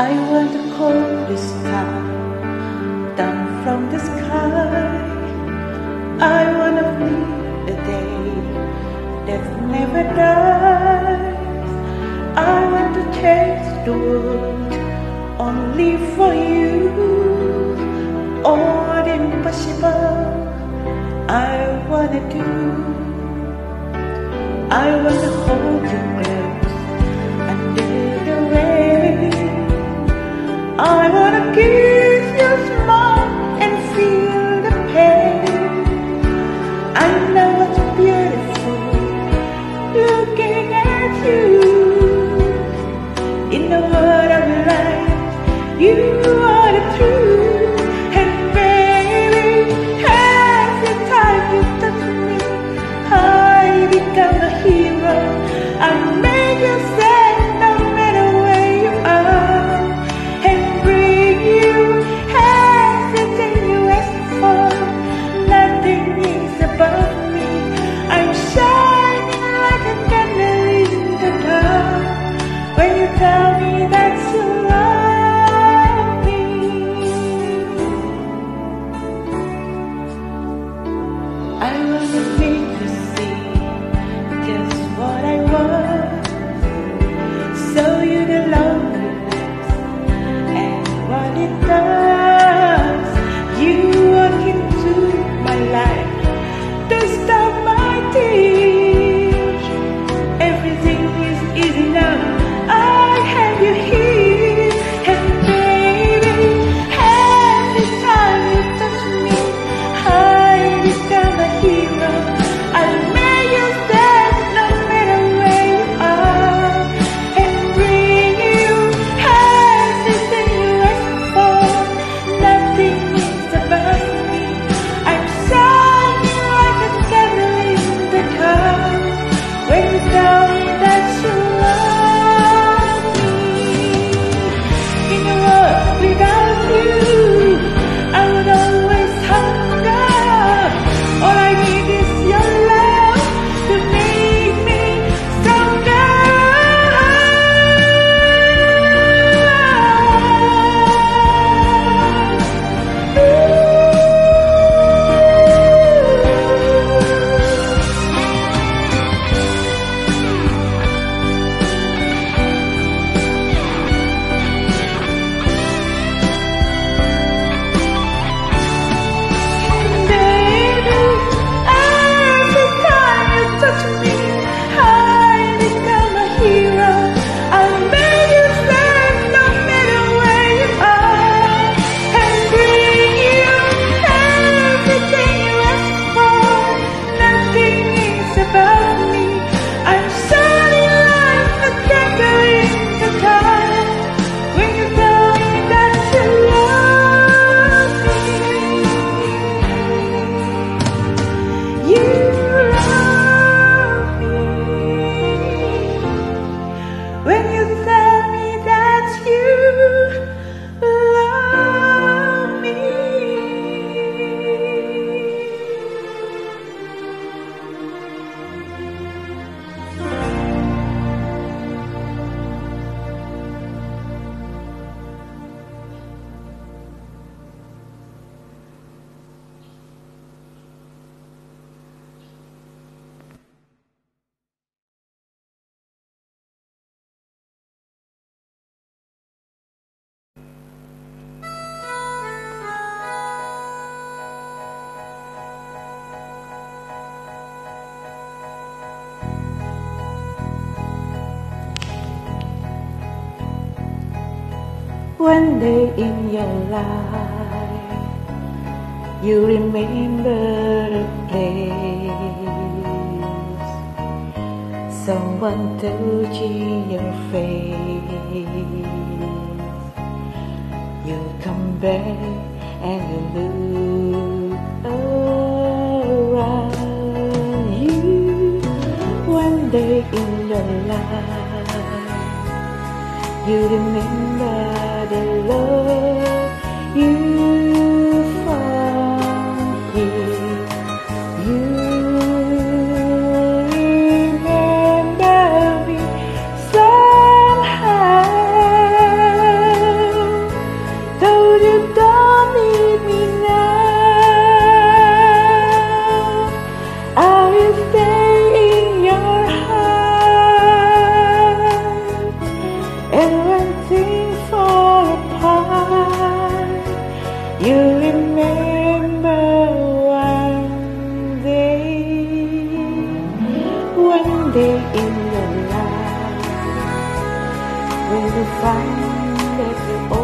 I want to call this star down from the sky. I wanna be the day that never dies. I want to chase the world only for you. Oh, All impossible I wanna do. I wanna hold you. I wanna give One day in your life, you remember a place. Someone touching your face. You come back and you look around you. One day in your life, you remember the Lord. You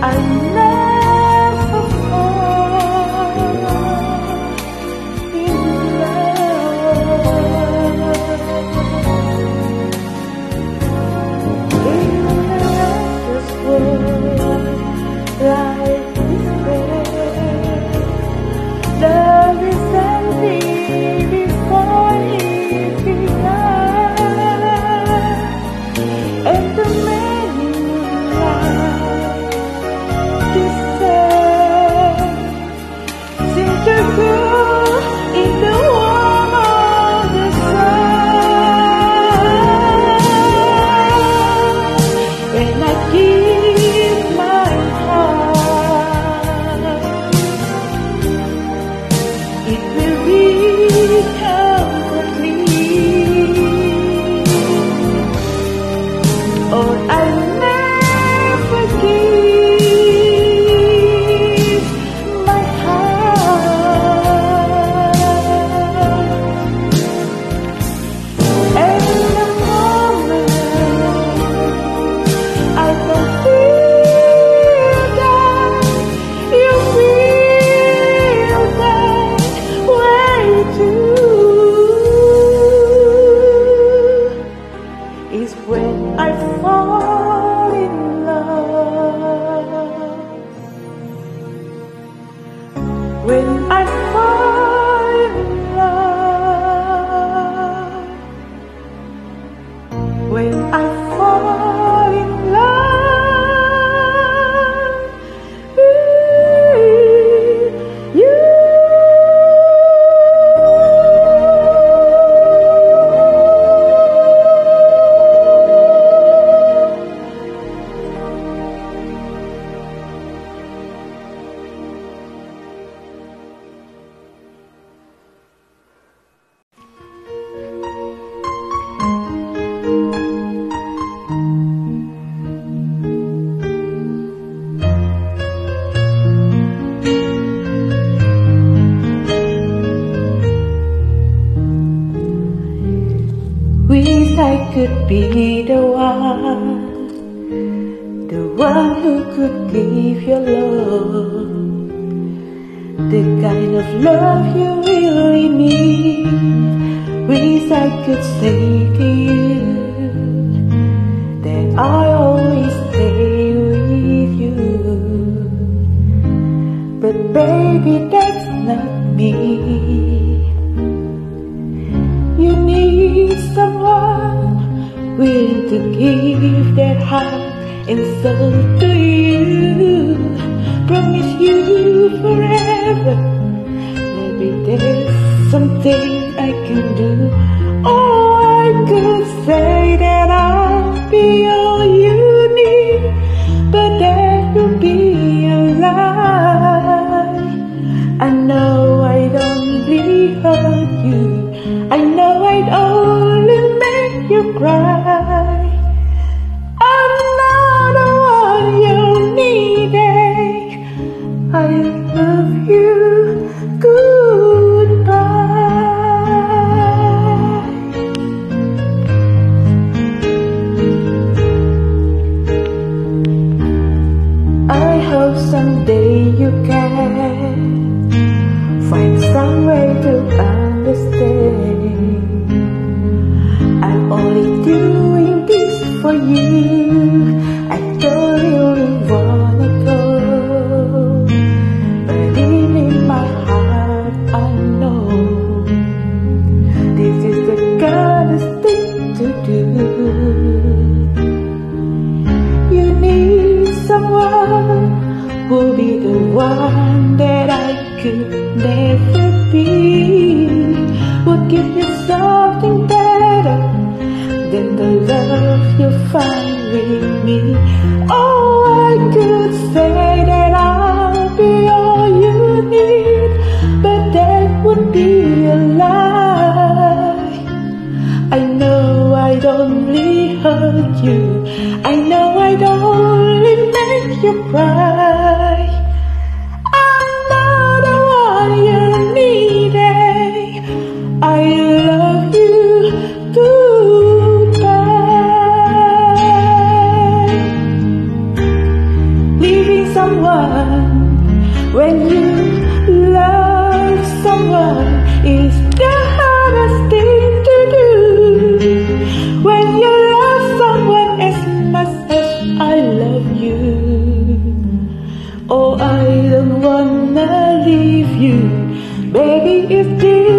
I could give your love, the kind of love you really need. Wish I could say to you that I always stay with you, but baby, that's not me. You need someone willing to give their heart and soul to you. Promise you forever. Maybe there's something I can do. Oh, I could say that I'll be all you need, but that would be a lie. I know I'd only hurt you. I know I'd only make you cry. This for would be a lie. I know I'd only hurt you. I know I'd only make you cry. Baby, it tears